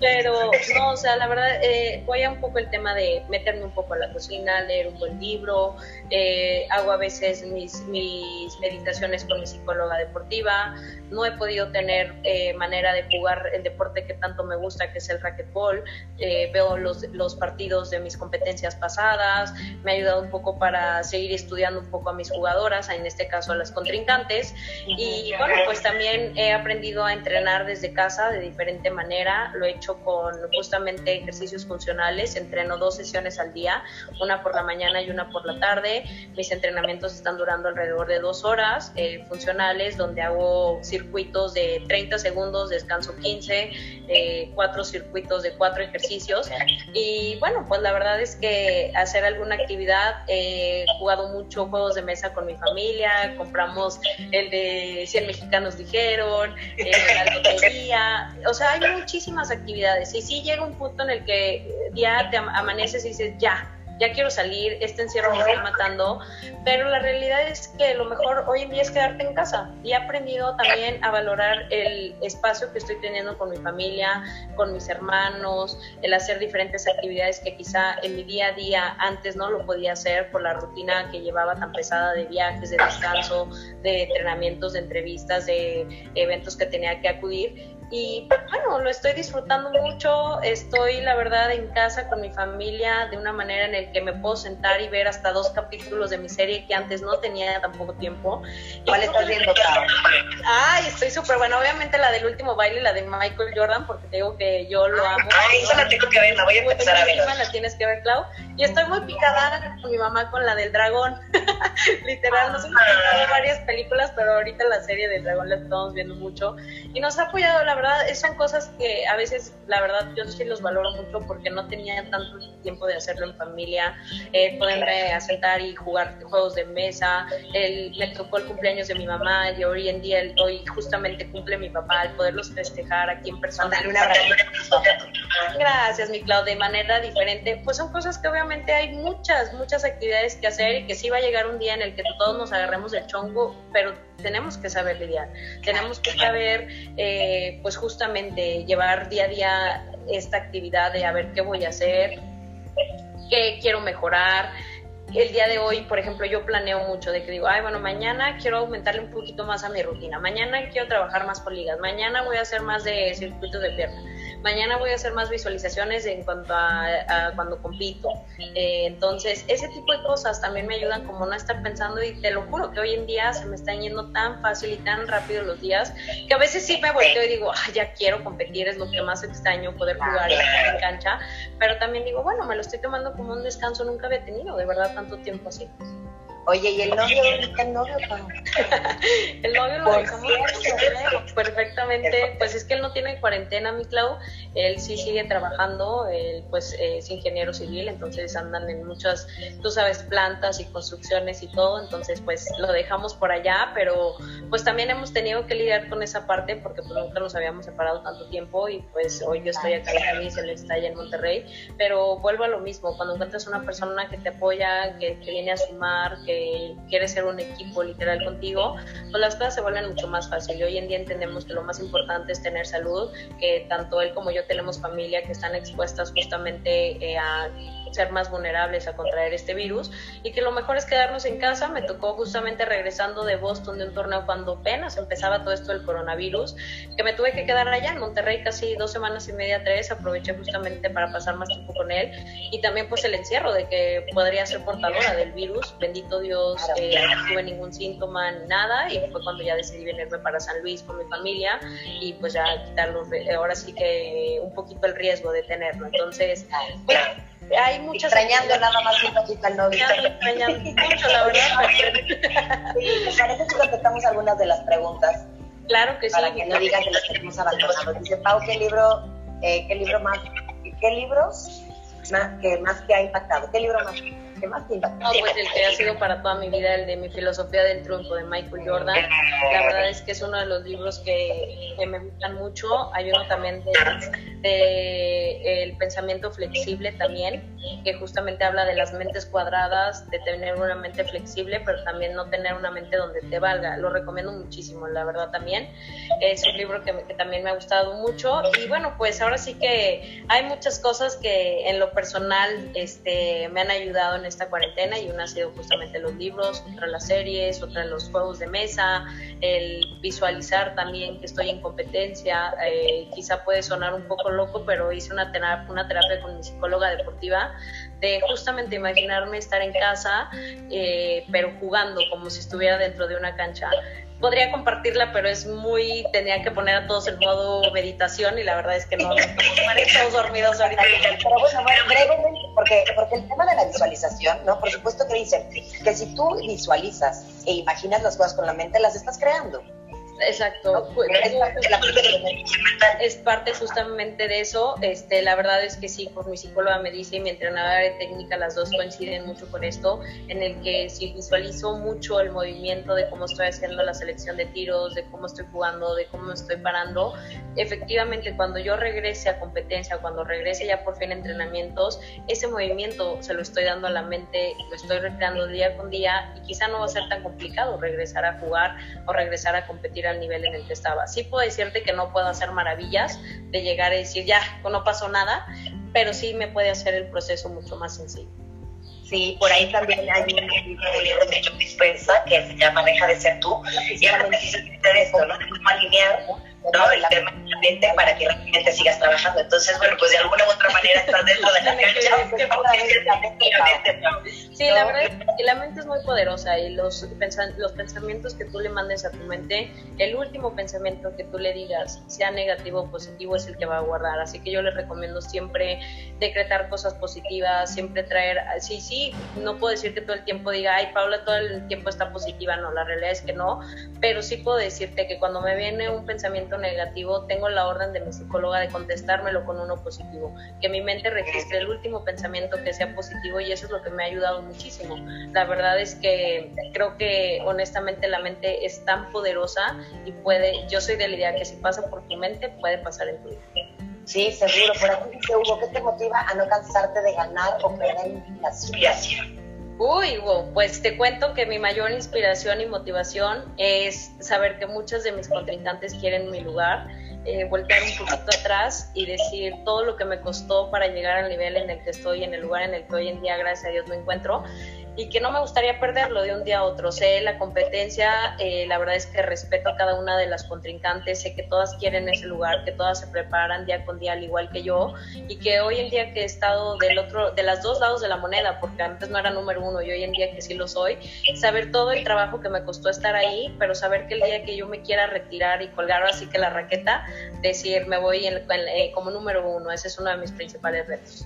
Pero no, o sea, la verdad, eh, voy a un poco el tema de meterme un poco a la cocina, leer un buen libro, eh, hago a veces mis, mis meditaciones con mi psicóloga deportiva, no he podido tener eh, manera de jugar el deporte que tanto me gusta, que es el racquetball, eh, veo los, los partidos de mis competencias pasadas, me ha ayudado un poco para seguir estudiando un poco a mis jugadoras, en este caso a las contrincantes, y bueno, pues también he aprendido a entrenar desde casa de diferente manera, lo he hecho con justamente ejercicios funcionales, entreno dos sesiones al día, una por la mañana y una por la tarde. Mis entrenamientos están durando alrededor de dos horas eh, funcionales, donde hago circuitos de 30 segundos, descanso 15, eh, cuatro circuitos de cuatro ejercicios. Y bueno, pues la verdad es que hacer alguna actividad, he jugado mucho juegos de mesa con mi familia, compramos el de 100 mexicanos dijeron, eh, la lotería, o sea, hay muchísimas actividades. Y sí llega un punto en el que ya te amaneces y dices, ya, ya quiero salir, este encierro me está matando, pero la realidad es que lo mejor hoy en día es quedarte en casa. Y he aprendido también a valorar el espacio que estoy teniendo con mi familia, con mis hermanos, el hacer diferentes actividades que quizá en mi día a día antes no lo podía hacer por la rutina que llevaba tan pesada de viajes, de descanso, de entrenamientos, de entrevistas, de eventos que tenía que acudir y bueno, lo estoy disfrutando mucho, estoy la verdad en casa con mi familia de una manera en el que me puedo sentar y ver hasta dos capítulos de mi serie que antes no tenía tan poco tiempo. ¿Cuál estás viendo? Ay, estoy súper bueno, obviamente la del último baile, la de Michael Jordan, porque te digo que yo lo amo. Ay, esa la tengo que ver, la voy a empezar a ver. La tienes que ver, Clau. Y estoy muy picada con mi mamá con la del dragón. Literal, nos hemos visto varias películas, pero ahorita la serie del dragón la estamos viendo mucho. Y nos ha apoyado la verdad, son cosas que a veces, la verdad, yo sí los valoro mucho porque no tenía tanto tiempo de hacerlo en familia, eh, poderme a sentar y jugar juegos de mesa. El, me tocó el cumpleaños de mi mamá y hoy en día, hoy justamente cumple mi papá, al poderlos festejar aquí en persona. Gracias, mi Clau, de manera diferente. Pues son cosas que obviamente hay muchas, muchas actividades que hacer y que sí va a llegar un día en el que todos nos agarremos del chongo, pero tenemos que saber lidiar, tenemos que saber, eh, pues justamente llevar día a día esta actividad de a ver qué voy a hacer, qué quiero mejorar. El día de hoy, por ejemplo, yo planeo mucho de que digo, ay, bueno, mañana quiero aumentarle un poquito más a mi rutina, mañana quiero trabajar más con ligas, mañana voy a hacer más de circuitos de pierna mañana voy a hacer más visualizaciones en cuanto a, cuando compito. Eh, entonces, ese tipo de cosas también me ayudan como no estar pensando y te lo juro que hoy en día se me están yendo tan fácil y tan rápido los días que a veces sí me volteo y digo, ya quiero competir, es lo que más extraño, poder jugar en cancha, pero también digo, bueno, me lo estoy tomando como un descanso, nunca había tenido de verdad tanto tiempo así. Oye, ¿y el novio? ¿Dónde está el novio, El novio lo dejamos perfectamente. Pues es que él no tiene cuarentena, mi Clau. Él sí sigue trabajando. Él, pues, es ingeniero civil, entonces andan en muchas, tú sabes, plantas y construcciones y todo. Entonces, pues, lo dejamos por allá, pero pues también hemos tenido que lidiar con esa parte porque pues nunca nos habíamos separado tanto tiempo y pues hoy yo estoy acá en y él está allá en Monterrey. Pero vuelvo a lo mismo, cuando encuentras una persona que te apoya, que, que viene a sumar, que quiere ser un equipo literal contigo, pues las cosas se vuelven mucho más fáciles. Y hoy en día entendemos que lo más importante es tener salud, que tanto él como yo tenemos familia que están expuestas justamente eh, a ser más vulnerables a contraer este virus y que lo mejor es quedarnos en casa. Me tocó justamente regresando de Boston de un torneo cuando apenas empezaba todo esto del coronavirus, que me tuve que quedar allá en Monterrey casi dos semanas y media, tres. Aproveché justamente para pasar más tiempo con él y también pues el encierro de que podría ser portadora del virus. Bendito Eh, no tuve ningún síntoma ni nada y fue cuando ya decidí venirme para San Luis con mi familia y pues ya quitarlo, ahora sí que un poquito el riesgo de tenerlo. Entonces, pues, hay muchas extrañando nada más un poquito al novio. Extrañando mucho la verdad ¿te parece si contestamos algunas de las preguntas? claro que sí. Para que no digan que los tenemos abandonados. Dice Pau qué libro eh, qué libro más qué libros más que más que ha impactado qué libro más ¿Qué más te? No, pues el que ha sido para toda mi vida, el de mi filosofía del triunfo de Michael Jordan. La verdad es que es uno de los libros que, que me gustan mucho. Hay uno también de, de, El pensamiento flexible también, que justamente habla de las mentes cuadradas, de tener una mente flexible, pero también no tener una mente donde te valga. Lo recomiendo muchísimo, la verdad también. Es un libro que, que también me ha gustado mucho. Y bueno, pues ahora sí que hay muchas cosas que en lo personal este, me han ayudado en esta cuarentena y una ha sido justamente los libros, otra las series, otra los juegos de mesa, el visualizar también que estoy en competencia, eh, quizá puede sonar un poco loco, pero hice una terapia, una terapia con mi psicóloga deportiva de justamente imaginarme estar en casa, eh, pero jugando como si estuviera dentro de una cancha podría compartirla, pero es muy, tenía que poner a todos en modo meditación y la verdad es que no, estamos dormidos ahorita. Pero bueno, brevemente, porque, porque el tema de la visualización, ¿no? Por supuesto que dicen que si tú visualizas e imaginas las cosas con la mente, las estás creando. Exacto. Es parte justamente de eso. Este, la verdad es que sí, por mi psicóloga me dice y mi entrenadora de técnica, las dos coinciden mucho con esto, en el que si visualizo mucho el movimiento de cómo estoy haciendo la selección de tiros, de cómo estoy jugando, de cómo estoy parando, efectivamente cuando yo regrese a competencia, cuando regrese ya por fin a entrenamientos, ese movimiento se lo estoy dando a la mente, lo estoy recreando día con día y quizá no va a ser tan complicado regresar a jugar o regresar a competir al nivel en el que estaba. Sí puedo decirte que no puedo hacer maravillas de llegar a decir, ya, no pasó nada, pero sí me puede hacer el proceso mucho más sencillo. Sí, por ahí también hay un libro de Joe Dispensa que se llama Deja de ser tú, y habla precisamente de esto, ¿no? De cómo alinear ¿no? el tema de la mente para que realmente sigas trabajando. Entonces, bueno, pues de alguna u otra manera estás dentro de la cancha. Sí, la verdad es que la mente es muy poderosa y los, los pensamientos que tú le mandes a tu mente, el último pensamiento que tú le digas, sea negativo o positivo, es el que va a guardar. Así que yo les recomiendo siempre decretar cosas positivas, siempre traer, sí, sí, no puedo decir que todo el tiempo diga, ay, Paula todo el tiempo está positiva, no, la realidad es que no, pero sí puedo decirte que cuando me viene un pensamiento negativo, tengo la orden de mi psicóloga de contestármelo con uno positivo, que mi mente registre el último pensamiento que sea positivo y eso es lo que me ha ayudado muchísimo. La verdad es que creo que honestamente la mente es tan poderosa y puede, yo soy de la idea que si pasa por tu mente, puede pasar en tu vida. Sí, seguro. Por aquí dice Hugo, ¿qué te motiva a no cansarte de ganar o perder inspiración? Uy, pues te cuento que mi mayor inspiración y motivación es saber que muchos de mis contrincantes quieren mi lugar, eh, voltear un poquito atrás y decir todo lo que me costó para llegar al nivel en el que estoy, en el lugar en el que hoy en día, gracias a Dios, me encuentro y que no me gustaría perderlo de un día a otro. Sé la competencia, eh, la verdad es que respeto a cada una de las contrincantes, sé que todas quieren ese lugar, que todas se preparan día con día al igual que yo y que hoy en día que he estado del otro, de las dos lados de la moneda, porque antes no era número uno y hoy en día que sí lo soy, saber todo el trabajo que me costó estar ahí, pero saber que el día que yo me quiera retirar y colgar así que la raqueta, decir me voy eh, como número uno, ese es uno de mis principales retos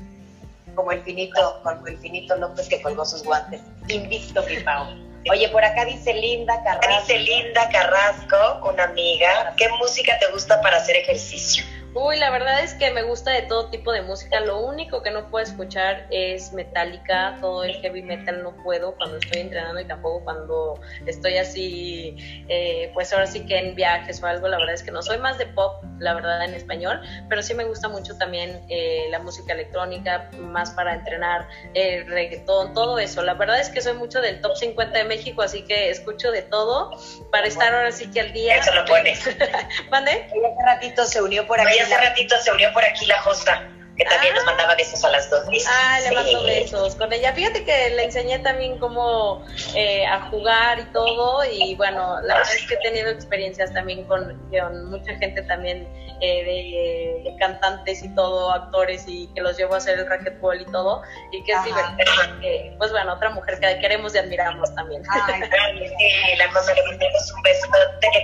como el finito, como el finito López que colgó sus guantes. Invicto, mi Pau. Oye, por acá dice Linda Carrasco. Dice Linda Carrasco, una amiga. ¿Qué música te gusta para hacer ejercicio? Uy, la verdad es que me gusta de todo tipo de música. Lo único que no puedo escuchar es metálica, todo el heavy metal no puedo cuando estoy entrenando y tampoco cuando estoy así, eh, pues ahora sí que en viajes o algo. La verdad es que no soy más de pop, la verdad, en español, pero sí me gusta mucho también eh, la música electrónica, más para entrenar, el reggaetón, todo eso. La verdad es que soy mucho del top 50 de México, así que escucho de todo para estar ahora sí que al día. Eso lo pones. ¿Mande? Hace ratito se unió por aquí hace ratito se unió por aquí la Josta, que también nos ah. mandaba besos a las dos. Ah, le mando besos con ella. Fíjate que le enseñé también cómo eh, a jugar y todo, y bueno, la verdad es que he tenido experiencias también con, mucha gente también eh, de, cantantes y todo, actores, y que los llevo a hacer el racquetball y todo, y que es divertido. pues bueno, otra mujer que queremos y admiramos también. Ay, sí, la mamá le mandamos un beso.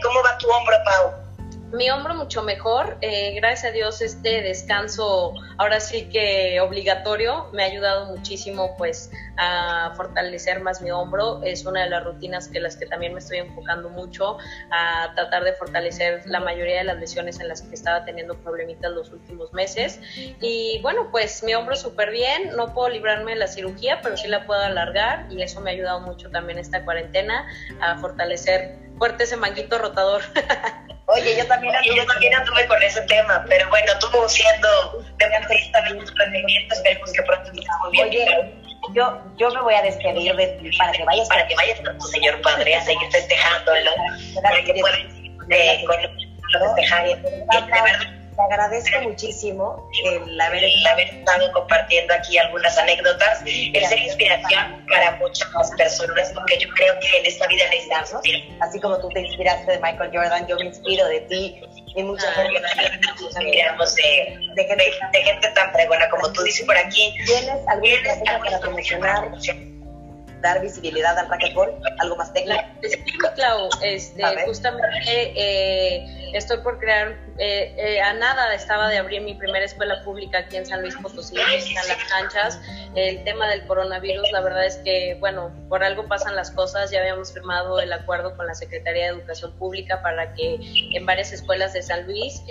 ¿Cómo va tu hombro, Pau? Mi hombro mucho mejor, eh, gracias a Dios este descanso ahora sí que obligatorio me ha ayudado muchísimo pues a fortalecer más mi hombro, es una de las rutinas que las que también me estoy enfocando mucho a tratar de fortalecer la mayoría de las lesiones en las que estaba teniendo problemitas los últimos meses. Y bueno pues mi hombro súper bien, no puedo librarme de la cirugía pero sí la puedo alargar y eso me ha ayudado mucho también esta cuarentena a fortalecer fuerte ese manguito rotador. Oye, yo también, yo también anduve con ese tema, pero bueno, tú siendo deportista de tus rendimientos, esperemos que pronto estés muy bien. Oye, yo, yo me voy a despedir de, para que vayas para que vayas con tu señor padre a seguir festejándolo, para que puedas eh, con festejar y, de verdad te agradezco muchísimo el haber, estado compartiendo aquí algunas anécdotas, el ser inspiración para muchas personas, porque yo creo que en esta vida necesitamos, así como tú te inspiraste de Michael Jordan, yo me inspiro de ti y mucha ah, gente nos inspiramos de, de, gente, de, gente tan pregona como tú dices por aquí. ¿Tienes alguna para promocionar? dar visibilidad al racquetball, algo más técnico. Sí, Clau, este, justamente eh, estoy por crear, eh, eh, a nada estaba de abrir mi primera escuela pública aquí en San Luis Potosí, en las canchas. El tema del coronavirus, la verdad es que, bueno, por algo pasan las cosas. Ya habíamos firmado el acuerdo con la Secretaría de Educación Pública para que en varias escuelas de San Luis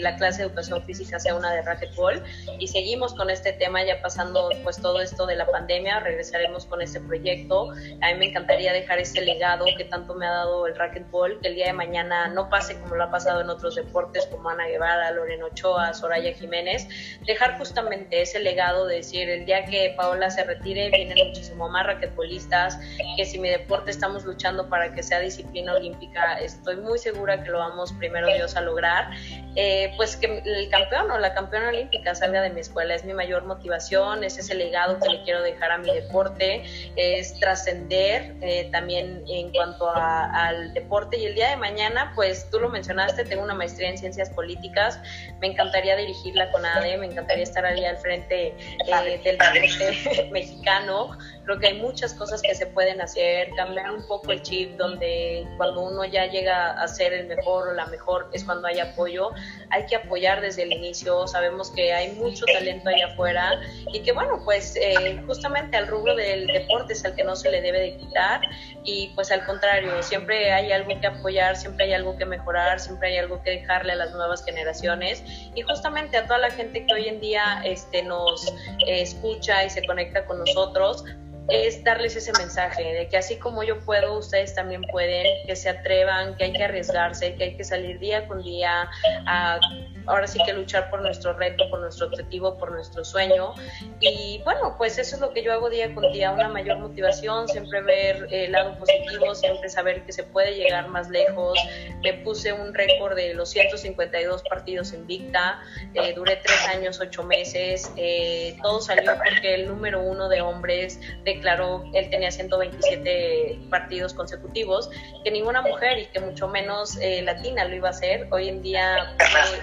la clase de educación física sea una de racquetball. Y seguimos con este tema ya pasando pues todo esto de la pandemia. Regresaremos con este proyecto. A mí me encantaría dejar ese legado que tanto me ha dado el racquetball, que el día de mañana no pase como lo ha pasado en otros deportes como Ana Guevara, Lorena Ochoa, Soraya Jiménez, dejar justamente ese legado de decir el día que Paola se retire vienen muchísimo más raquetbolistas, que si mi deporte estamos luchando para que sea disciplina olímpica, estoy muy segura que lo vamos primero Dios a lograr, eh, pues que el campeón o la campeona olímpica salga de mi escuela, es mi mayor motivación, es ese legado que le quiero dejar a mi deporte, es trascender eh, también en cuanto al deporte. Y el día de mañana, pues tú lo mencionaste, tengo una maestría en ciencias políticas, me encantaría dirigir la CONADE, me encantaría estar ahí al frente eh, del deporte mexicano, creo que hay muchas cosas que se pueden hacer, cambiar un poco el chip donde cuando uno ya llega a ser el mejor o la mejor es cuando hay apoyo, hay que apoyar desde el inicio, sabemos que hay mucho talento allá afuera y que bueno, pues eh, justamente al rubro del deporte es al que no se le debe de quitar y pues al contrario, siempre hay algo que apoyar, siempre hay algo que mejorar, siempre hay algo que dejarle a las nuevas generaciones. Y justamente a toda la gente que hoy en día este, nos eh, escucha y se conecta con nosotros, es darles ese mensaje de que así como yo puedo, ustedes también pueden, que se atrevan, que hay que arriesgarse, que hay que salir día con día a ahora sí que luchar por nuestro reto, por nuestro objetivo, por nuestro sueño. Y bueno, pues eso es lo que yo hago día con día, una mayor motivación, siempre ver el lado positivo, siempre saber que se puede llegar más lejos. Me puse un récord de los 152 partidos en Victa, eh, duré tres años, ocho meses. Eh, todo salió porque el número uno de hombres declaró, él tenía 127 partidos consecutivos, que ninguna mujer y que mucho menos eh, latina lo iba a hacer. Hoy en día,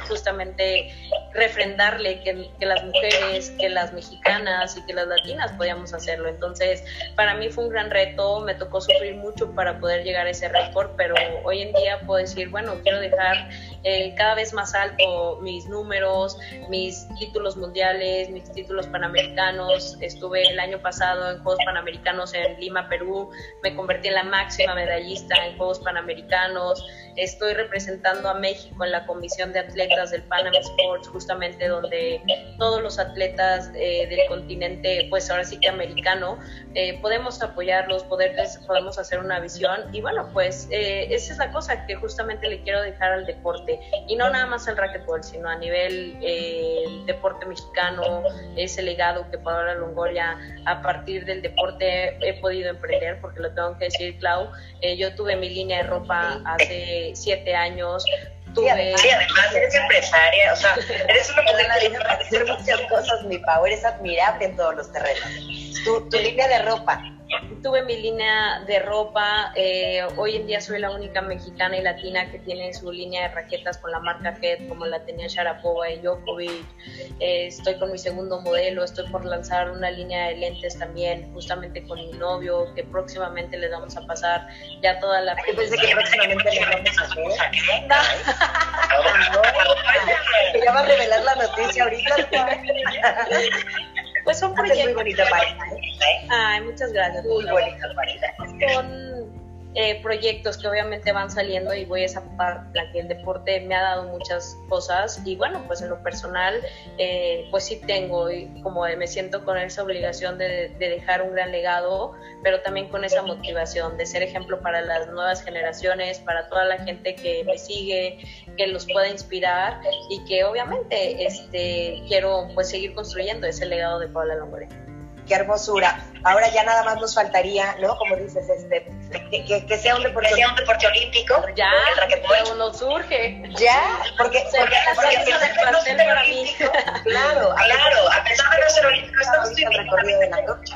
justamente refrendarle que, las mujeres, que las mexicanas y que las latinas podíamos hacerlo. Entonces, para mí fue un gran reto, me tocó sufrir mucho para poder llegar a ese récord, pero hoy en día puedo decir, bueno, quiero dejar eh, cada vez más alto mis números, mis títulos mundiales, mis títulos panamericanos. Estuve el año pasado en Juegos Panamericanos en Lima, Perú, me convertí en la máxima medallista en Juegos Panamericanos. Estoy representando a México en la Comisión de Atletas del Panam Sports, justamente donde todos los atletas eh, del continente, pues ahora sí que americano, eh, podemos apoyarlos, poder, podemos hacer una visión. Y bueno, pues esa es la cosa que justamente le quiero dejar al deporte y no nada más el racquetball, sino a nivel eh, deporte mexicano, ese legado que Paola Longoria. A partir del deporte he podido emprender, porque lo tengo que decir, Clau, eh, yo tuve mi línea de ropa hace siete años, Tuve... Sí, además eres empresaria, o sea, eres una mujer para hacer muchas cosas, mi Pau, eres admirable en todos los terrenos. Tu, tu línea de ropa, tuve mi línea de ropa. Eh, hoy en día soy la única mexicana y latina que tiene su línea de raquetas con la marca Head, como la tenía Sharapova y Djokovic. Eh, estoy con mi segundo modelo. Estoy por lanzar una línea de lentes también, justamente con mi novio, que próximamente le vamos a pasar ya toda la. Yo pensé que próximamente le vamos a hacer. ya va a revelar la noticia ahorita. Pues son proyectos. Muy bonita pareja. ¿eh? Ay, muchas gracias. Muy bonita pareja. Son eh, proyectos que obviamente van saliendo y voy a esa parte la que el deporte me ha dado muchas cosas. Y bueno pues en lo personal eh, pues sí tengo y como me siento con esa obligación de, dejar un gran legado pero también con esa motivación de ser ejemplo para las nuevas generaciones para toda la gente que me sigue que los pueda inspirar y que obviamente este quiero pues seguir construyendo ese legado de Paula Longoria qué hermosura. Ahora ya nada más nos faltaría, ¿no? Como dices, este, que, que, sea un deporte, que sea un deporte olímpico. Ya, el uno surge. Ya, porque, porque, porque, para mí. Claro, claro, a pesar de no ser olímpico, estamos el recorrido de la noche.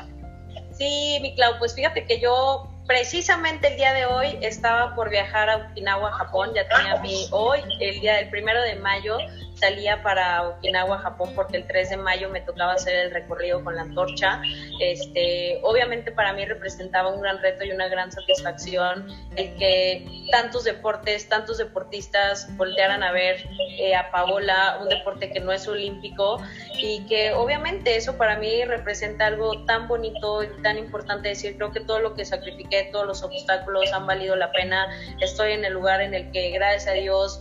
Sí, mi Clau, pues fíjate que yo precisamente el día de hoy estaba por viajar a Okinawa, Japón, ya tenía mi, hoy, el día del primero de mayo, salía para Okinawa, Japón, porque el 3 de mayo me tocaba hacer el recorrido con la antorcha. Este, obviamente para mí representaba un gran reto y una gran satisfacción el que tantos deportes, tantos deportistas voltearan a ver eh, a Paola, un deporte que no es olímpico y que obviamente eso para mí representa algo tan bonito y tan importante decir, creo que todo lo que sacrifiqué, todos los obstáculos han valido la pena, estoy en el lugar en el que gracias a Dios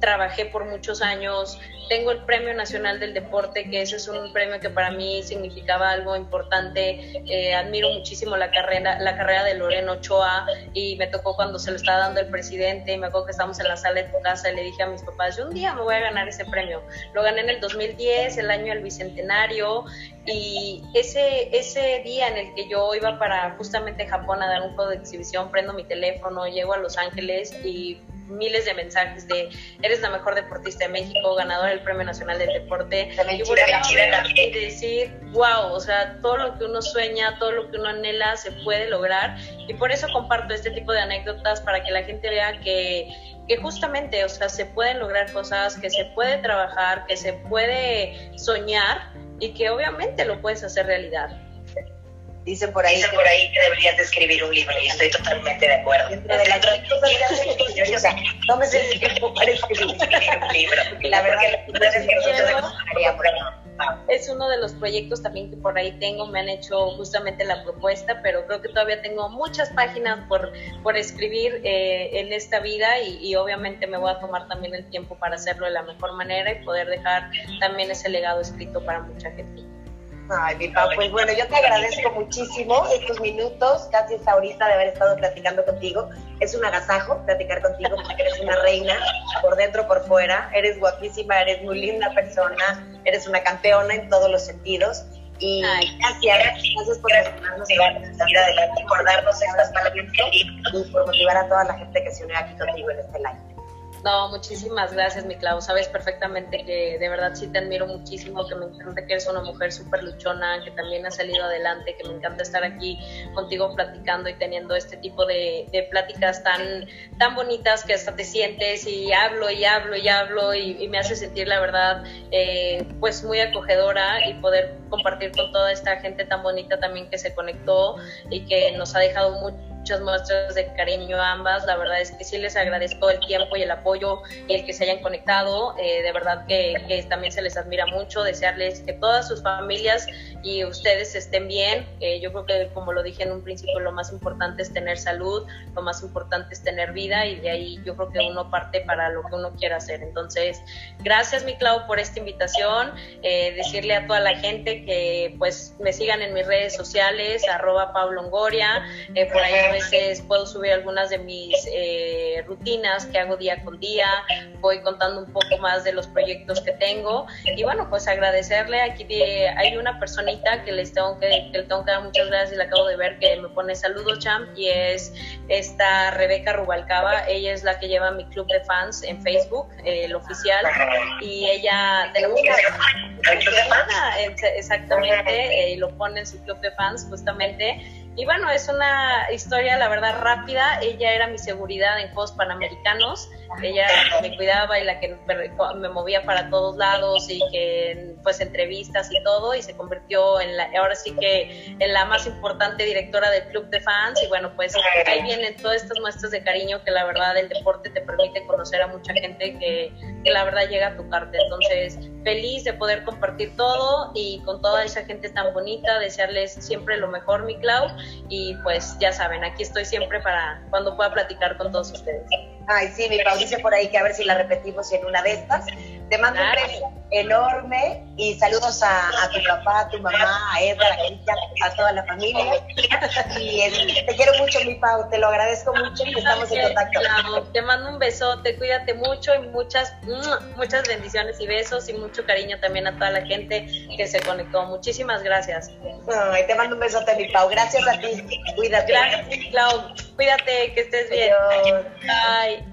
trabajé por muchos años, tengo el Premio Nacional del Deporte, que ese es un premio que para mí significaba algo importante. Eh, admiro muchísimo la carrera, la carrera de Loreno Ochoa y me tocó cuando se lo estaba dando el presidente y me acuerdo que estábamos en la sala de tu casa y le dije a mis papás, yo un día me voy a ganar ese premio. Lo gané en el 2010, el año del Bicentenario y ese, ese día en el que yo iba para justamente Japón a dar un juego de exhibición, prendo mi teléfono, llego a Los Ángeles y miles de mensajes de eres la mejor deportista de México, ganadora del Premio Nacional del Deporte. y, decir, wow, o sea, todo lo que uno sueña, todo lo que uno anhela se puede lograr. Y por eso comparto este tipo de anécdotas para que la gente vea que, que justamente, o sea, se pueden lograr cosas, que se puede trabajar, que se puede soñar y que obviamente lo puedes hacer realidad. Dicen por ahí, Dicen por ahí que deberías de escribir un libro y estoy totalmente de acuerdo. Dentro de las cosas que hacen o sea, tómese el tiempo para escribir un libro. La verdad es que es uno de los proyectos también que por ahí tengo, me han hecho justamente la propuesta, pero creo que todavía tengo muchas páginas por, por escribir eh, en esta vida y, y, obviamente me voy a tomar también el tiempo para hacerlo de la mejor manera y poder dejar también ese legado escrito para mucha gente. Ay, mi Pau, pues bueno, yo te agradezco muchísimo estos minutos, casi hasta ahorita de haber estado platicando contigo. Es un agasajo platicar contigo porque eres una reina, por dentro, por fuera. Eres guapísima, eres muy linda persona, eres una campeona en todos los sentidos. Y gracias, gracias por adelante, por darnos estas palabras y por motivar a toda la gente que se une aquí contigo en este live. No, muchísimas gracias, mi Clau. Sabes perfectamente que de verdad sí te admiro muchísimo, que me encanta que eres una mujer súper luchona, que también ha salido adelante, que me encanta estar aquí contigo platicando y teniendo este tipo de, pláticas tan, tan bonitas que hasta te sientes y hablo y hablo y hablo y, me hace sentir, la verdad, eh, pues muy acogedora y poder compartir con toda esta gente tan bonita también que se conectó y que nos ha dejado mucho muchas muestras de cariño a ambas. La verdad es que sí les agradezco el tiempo y el apoyo y el que se hayan conectado. Eh, de verdad que, también se les admira mucho. Desearles que todas sus familias y ustedes estén bien. yo creo que, como lo dije en un principio, lo más importante es tener salud, lo más importante es tener vida y de ahí yo creo que uno parte para lo que uno quiera hacer. Entonces, gracias, mi Clau, por esta invitación. Eh, decirle a toda la gente que pues me sigan en mis redes sociales, arroba Pablo Ongoria, eh, por ahí veces puedo subir algunas de mis eh, rutinas que hago día con día, voy contando un poco más de los proyectos que tengo y bueno, pues agradecerle, aquí hay una que les tengo que, que le tengo que dar muchas gracias y la acabo de ver que me pone saludos champ y es esta Rebeca Rubalcaba, ella es la que lleva mi club de fans en Facebook, eh, el oficial, y ella tenemos exactamente, y eh, lo pone en su club de fans justamente y bueno, es una historia, la verdad, rápida. Ella era mi seguridad en Juegos Panamericanos. Ella me cuidaba y la que me movía para todos lados y que, pues, entrevistas y todo. Y se convirtió en la, ahora sí que, en la más importante directora del club de fans. Y bueno, pues, ahí vienen todas estas muestras de cariño que la verdad el deporte te permite conocer a mucha gente que, que la verdad llega a tu parte. Entonces, feliz de poder compartir todo y con toda esa gente tan bonita, desearles siempre lo mejor, mi Clau y pues ya saben, aquí estoy siempre para cuando pueda platicar con todos ustedes. Ay, sí, mi Pau dice por ahí que a ver si la repetimos en una de estas. Te mando un beso enorme y saludos a, tu papá, a tu mamá, a Edgar, a a toda la familia. Y te quiero mucho, mi Pau, te lo agradezco mucho y estamos en contacto. te mando un besote, cuídate mucho y muchas, muchas bendiciones y besos y mucho cariño también a toda la gente que se conectó. Muchísimas gracias. Ay, te mando un besote, mi Pau. Gracias a ti. Cuídate. Gracias, Clau. Cuídate, que estés bien. Bye.